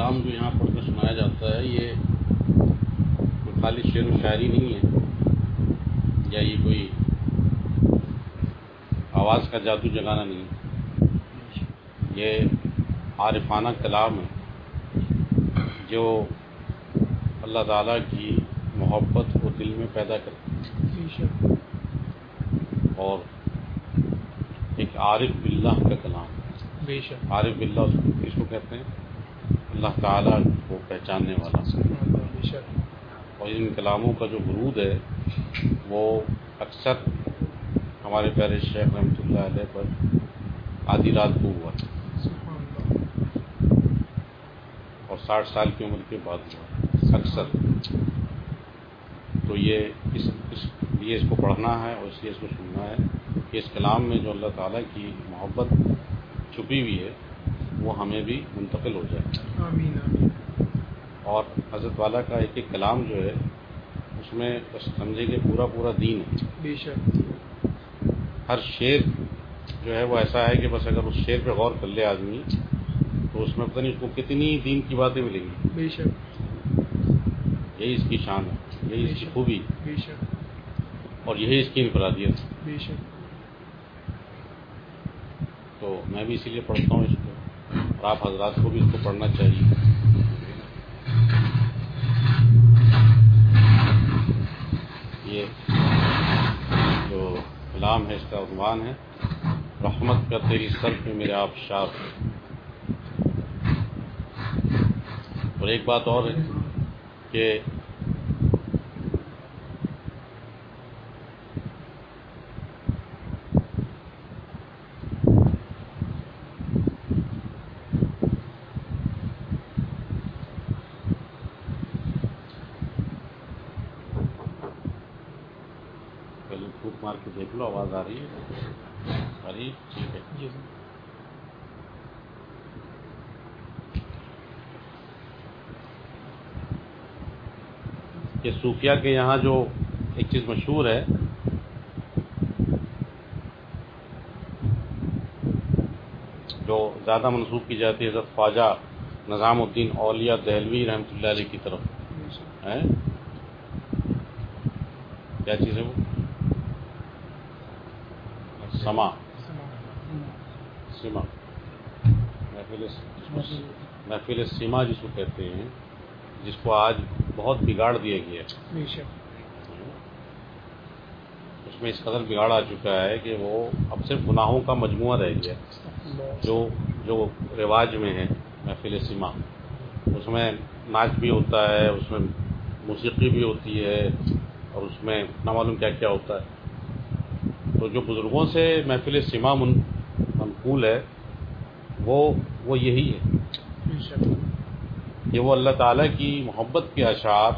کلام جو یہاں پڑھ کر سنایا جاتا ہے یہ کوئی خالی شعر و شاعری نہیں ہے۔ یا یہ کوئی آواز کا جادو جگانا نہیں ہے۔ یہ عارفانہ کلام ہے جو اللہ تعالیٰ کی محبت کو دل میں پیدا کرتی ہے۔ اور ایک عارف باللہ کا کلام بے شک۔ عارف باللہ اس کو کہتے ہیں۔ اللہ تعالیٰ کو پہچاننے والا بے اور ان کلاموں کا جو ورود ہے، وہ اکثر ہمارے پیارے شیخ رحمۃ اللہ علیہ پر آدھی رات کو ہوا اور ساٹھ سال کی عمر کے بعد ہوا۔ اکثر۔ تو یہ اس اس لیے اس کو پڑھنا ہے اور اس لیے اس کو سننا ہے کہ اس کلام میں جو اللہ تعالیٰ کی محبت چھپی ہوئی ہے وہ ہمیں بھی منتقل ہو جائے۔ آمین آمین۔ اور حضرت والا کا ایک ایک کلام جو ہے اس میں بس سمجھے کہ پورا پورا دین ہے۔ بے شک۔ ہر شعر جو ہے وہ ایسا ہے کہ بس اگر اس شعر پہ غور کر لے آدمی تو اس میں پتہ نہیں اس کو کتنی دین کی باتیں ملیں گی۔ بے شک۔ یہی اس کی شان ہے یہی اس کی خوبی۔ بے شک۔ اور یہی اس کی انفرادیت۔ ہے بے شک۔ تو میں بھی اسی لیے پڑھتا ہوں اس کو اور آپ حضرات کو بھی اس کو پڑھنا چاہیے۔ یہ جو کلام ہے اس کا عنوان ہے، رحمت کا تیری سر پہ میرے آپ شاپ اور ایک بات اور ہے کہ پہلے پھوک مار کے دیکھ لو آواز آ رہی ہے۔ آ رہی؟ ٹھیک ہے۔ جی کہ صوفیہ کے یہاں جو ایک چیز مشہور ہے جو زیادہ منسوخ کی جاتی ہے حضرت خواجہ نظام الدین اولیاء دہلوی رحمۃ اللہ علیہ کی طرف۔ شک ہے کیا چیز ہے وہ؟ سما سما محفل محفل سما جس کو کہتے ہیں جس کو آج بہت بگاڑ دیا گیا ہے اس میں اس قدر بگاڑ آ چکا ہے کہ وہ اب صرف گناہوں کا مجموعہ رہ گیا جو جو رواج میں ہے محفل سما اس میں ناچ بھی ہوتا ہے اس میں موسیقی بھی ہوتی ہے اور اس میں نہ معلوم کیا کیا ہوتا ہے تو جو بزرگوں سے محفل سما من منقول ہے وہ وہ یہی ہے۔ کہ وہ اللہ تعالیٰ کی محبت کے اشعار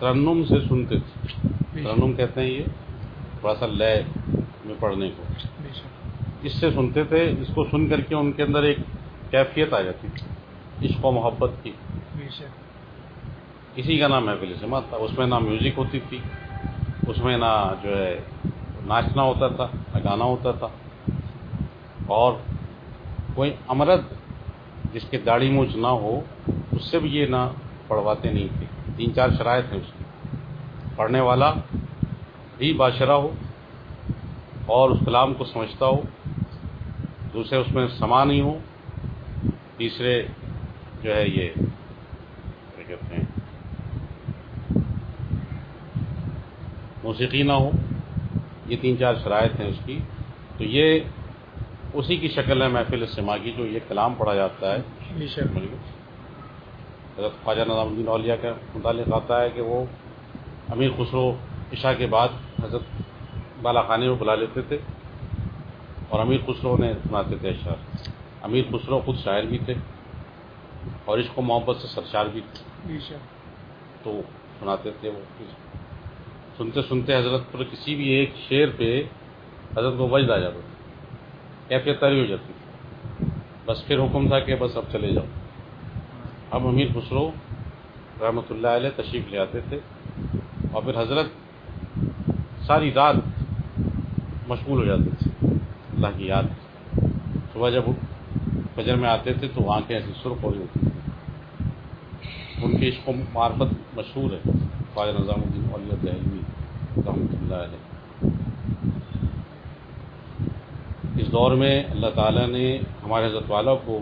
ترنم سے سنتے تھے۔ ترنم کہتے ہیں یہ تھوڑا سا لے میں پڑھنے کو۔ اس سے سنتے تھے اس کو سن کر کے ان کے اندر ایک کیفیت آ جاتی۔ تھی عشق و محبت کی۔ اسی کا نام محفل سما تھا۔ اس میں نہ میوزک ہوتی تھی اس میں نہ جو ہے ناچنا ہوتا تھا نہ گانا ہوتا تھا۔ اور کوئی امرد جس کے داڑھی مونچھ نہ ہو، اس سے بھی یہ نہ پڑھواتے نہیں تھے۔ تین چار شرائط ہیں اس کی۔ پڑھنے والا بھی باشرہ ہو اور اس کلام کو سمجھتا ہو، دوسرے اس میں سما نہیں ہو، تیسرے جو ہے یہ کہتے ہیں، موسیقی نہ ہو۔ یہ تین چار شرائط ہیں اس کی تو یہ اسی کی شکل ہے محفل سما کی جو یہ کلام پڑھا جاتا ہے۔ شک حضرت خواجہ نظام الدین اولیاء کا متعلق آتا ہے کہ وہ امیر خسرو عشاء کے بعد حضرت بالا خانے میں بلا لیتے تھے اور امیر خسرو نے سناتے تھے اشعار۔ امیر خسرو خود شاعر بھی تھے اور عشق و محبت سے سرشار بھی تھے۔ شک تو سناتے تھے وہ۔ سنتے سنتے حضرت پر کسی بھی ایک شعر پہ حضرت کو وجد آ جاتا تھا۔ کیفیت تاری ہو جاتی تھی۔ بس پھر حکم تھا کہ بس اب چلے جاؤ۔ اب امیر خسرو رحمۃ اللہ علیہ تشریف لے آتے تھے۔ اور پھر حضرت ساری رات مشغول ہو جاتے تھے۔ اللہ کی یاد۔ صبح جب فجر میں آتے تھے تو آنکھیں ایسی سرخ ہو رہی ہوتی تھیں ان کے عشق و معرفت مشہور ہے۔ خواجہ نظام الدین علیہ دہلوی رحمۃ اللہ علیہ۔ اس دور میں اللہ تعالیٰ نے ہمارے حضرت والا کو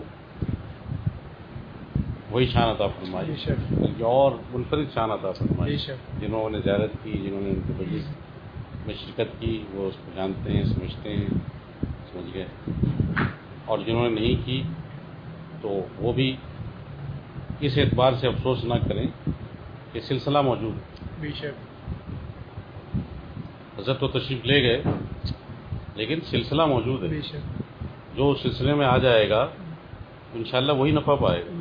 وہی شان عطا فرمائی بلکہ اور منفرد شان عطا فرمائی جنہوں نے زیارت کی جنہوں نے ان کے مجلس میں شرکت کی وہ اس کو جانتے ہیں سمجھتے ہیں سمجھ گئے۔ اور جنہوں نے نہیں کی تو وہ بھی اس اعتبار سے افسوس نہ کریں کہ سلسلہ موجود ہے۔ بے شک۔ حضرت تو تشریف لے گئے لیکن سلسلہ موجود ہے۔ بے شک۔ جو سلسلے میں آ جائے گا انشاءاللہ وہی نفع پائے گا۔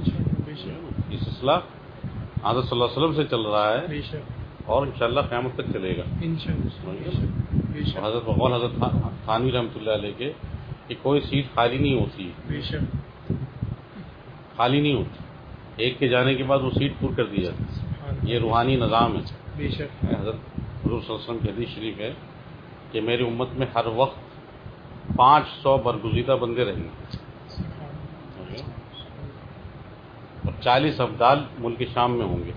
یہ سلسلہ حضرت صلی اللہ علیہ وسلم سے چل رہا ہے۔ بے شک۔ اور انشاءاللہ قیامت تک چلے گا۔ حضرت بغول حضرت خانوی رحمۃ اللہ علیہ کے کہ کوئی سیٹ خالی نہیں ہوتی۔ بے شک۔ خالی نہیں ہوتی۔ ایک کے جانے کے بعد وہ سیٹ پر کر دی جاتی۔ یہ روحانی نظام ہے۔ بے شک۔ حضرت حضور صلی اللہ علیہ وسلم کی حدیث شریف ہے کہ میری امت میں ہر وقت پانچ سو برگزیدہ بندے رہیں گے۔ اور چالیس ابدال ملک شام میں ہوں گے۔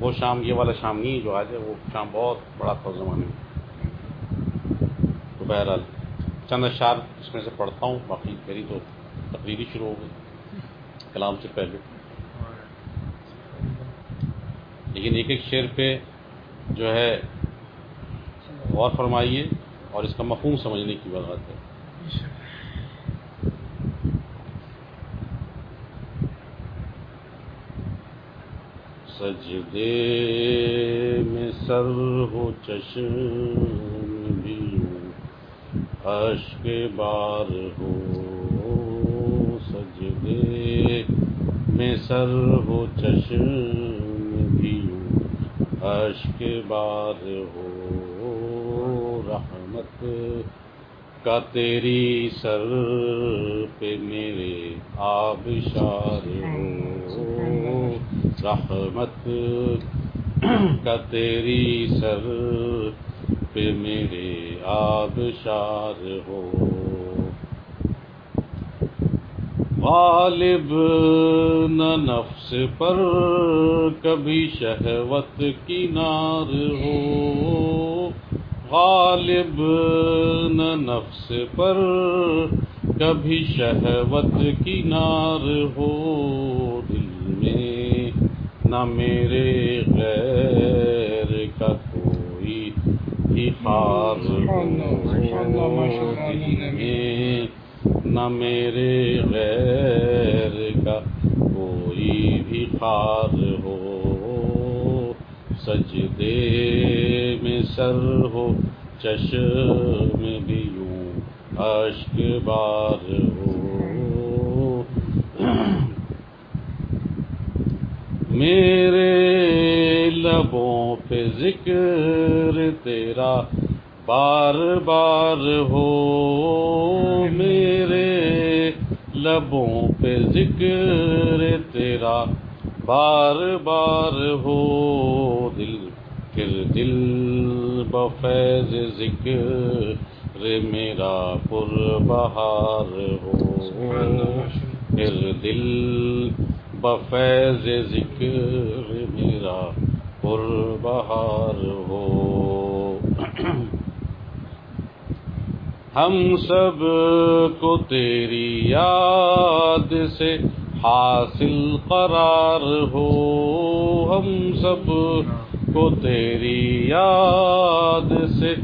وہ شام یہ والا شام نہیں جو آج ہے وہ شام بہت بڑا تھا زمانے میں۔ تو بہرحال چند اشعار اس میں سے پڑھتا ہوں باقی میری تو تقریری شروع ہو گئی کلام سے پہلے۔ لیکن ایک ایک شعر پہ جو ہے غور فرمائیے اور اس کا مفہوم سمجھنے کی بات ہے۔ سجدے میں سر ہو چشم بھی اشک بار ہو۔ سجدے میں سر ہو چشم بھی ہوں اشک بار ہو، رحمت کا تیری سر پہ میرے آبشار ہو، رحمت کا تیری سر پہ میرے آبشار ہو۔ غالب نہ نفس پر کبھی شہوت کی نار ہو۔ غالب نہ نفس پر کبھی شہوت کی نار ہو۔ دل میں نہ میرے غیر کا کوئی خار ہو۔ دل میں نہ میرے غیر کا کوئی بھی خار ہو۔ سجدے میں سر ہو، چشم بھی یوں اشک بار ہو۔ میرے لبوں پہ ذکر تیرا بار بار ہو میرے لبوں پہ ذکر تیرا بار بار ہو دل پھر دل بفیض ذکر میرا پر بہار ہو پھر دل بفیض ذکر میرا پر بہار ہو ہم سب کو تیری یاد سے حاصل قرار ہو۔ ہم سب کو تیری یاد سے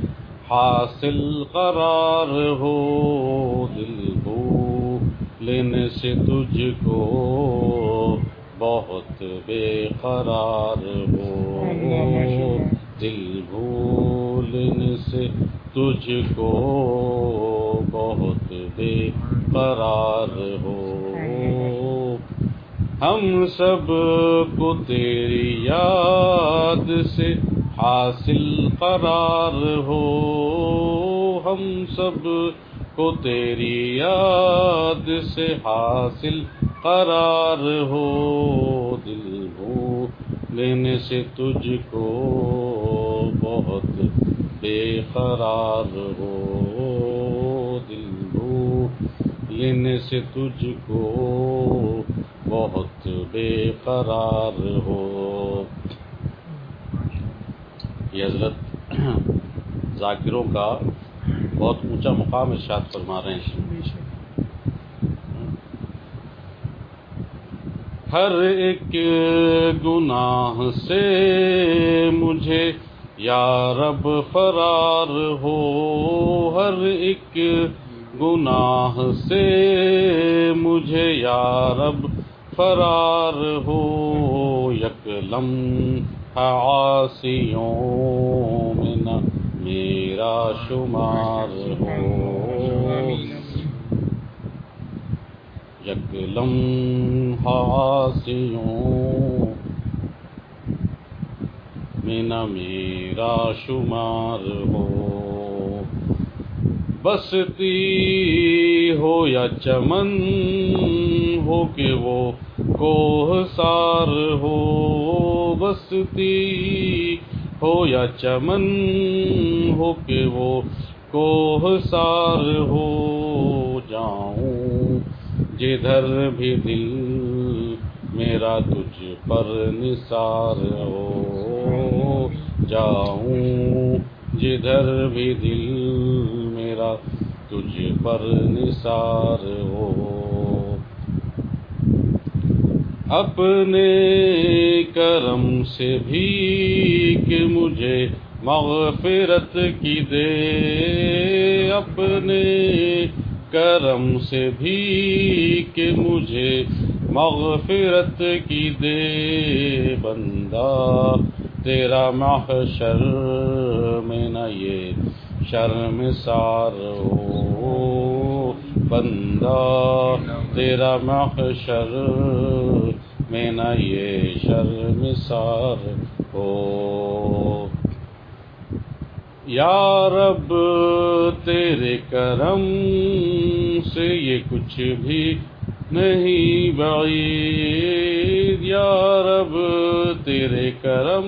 حاصل قرار ہو۔ دل کو لینے سے تجھ کو بہت بے قرار ہو۔ دل بھولنے سے تجھ کو بہت بے قرار ہو۔ ہم سب کو تیری یاد سے حاصل قرار ہو۔ ہم سب کو تیری یاد سے حاصل قرار ہو۔ دل ہو لینے سے تجھ کو بے قرار ہو، دل ہو لینے سے تجھ کو بہت بے قرار ہو۔ یہ حضرت ذاکروں کا بہت اونچا مقام ارشاد فرما رہے ہیں۔ ہر ایک گناہ سے مجھے یا رب فرار ہو ہر ایک گناہ سے مجھے یا رب فرار ہو یک لم عاصیوں میں نہ میرا شمار ہو آمین یک لمحہ میں نہ میرا شمار ہو بستی ہو یا چمن ہو کہ وہ کوہ سار ہو۔ بستی ہو یا چمن ہو کہ وہ کوہ سار ہو۔ جاؤں جدھر بھی دل میرا تجھ پر نثار ہو۔ جاؤں، جدھر بھی دل میرا تجھ پر نثار ہو۔ اپنے کرم سے بھی کہ مجھے مغفرت کی دے۔ اپنے کرم سے بھی کہ مجھے مغفرت کی دے۔ بندہ تیرا محشر میں نہ یہ شرم سار ہو۔ بندہ، تیرا محشر میں نہ یہ شرم سار ہو۔ یا رب، تیرے کرم سے یہ کچھ بھی نہیں بعید، یا رب، تیرے کرم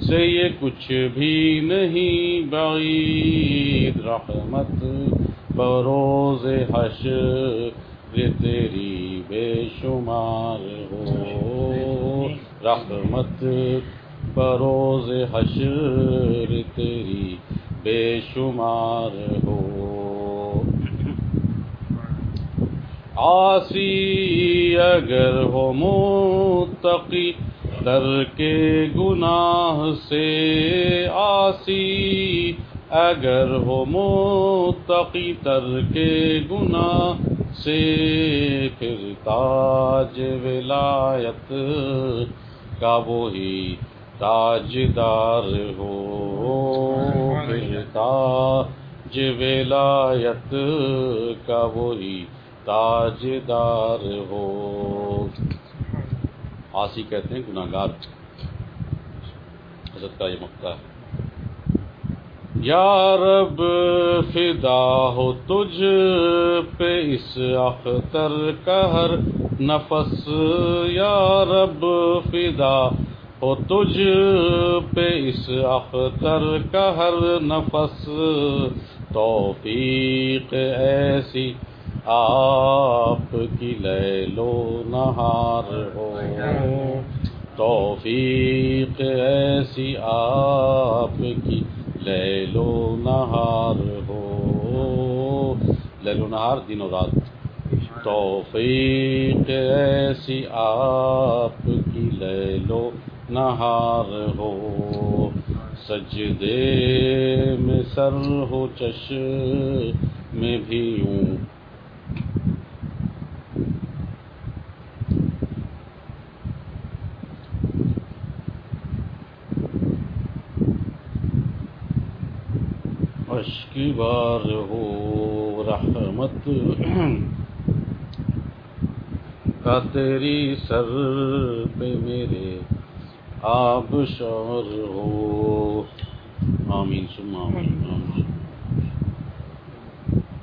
سے یہ کچھ بھی نہیں بعید۔ رحمت بروز حشر تیری بے شمار ہو۔ رحمت بروز حشر تیری بے شمار ہو۔ آسی اگر ہو متقی در کے گناہ سے آسی اگر ہو متقی، تر کے گناہ سے پھر تاج ولایت کا وہی تاجدار ہو۔ پھر تاج ولایت کا وہی تاجدار ہو۔ آسی کہتے ہیں گناہ گار حضرت کا یہ مقطع ہے۔ یا رب، فدا ہو تجھ پہ اس اختر کا ہر نفس۔ یا رب، فدا ہو تجھ پہ اس اختر کا ہر نفس۔ توفیق ایسی آپ کی لیلو نہار ہو۔ توفیق ایسی آپ کی لیلو نہار ہو۔ لیلو نہار دن و رات۔ توفیق ایسی آپ کی لیلو نہار ہو۔ سجدے میں سر ہو چش میں بھی یوں کی بار ہو رحمت کا تیری سر پہ میرے آب شور ہو۔ آمین، سم آمین آمین۔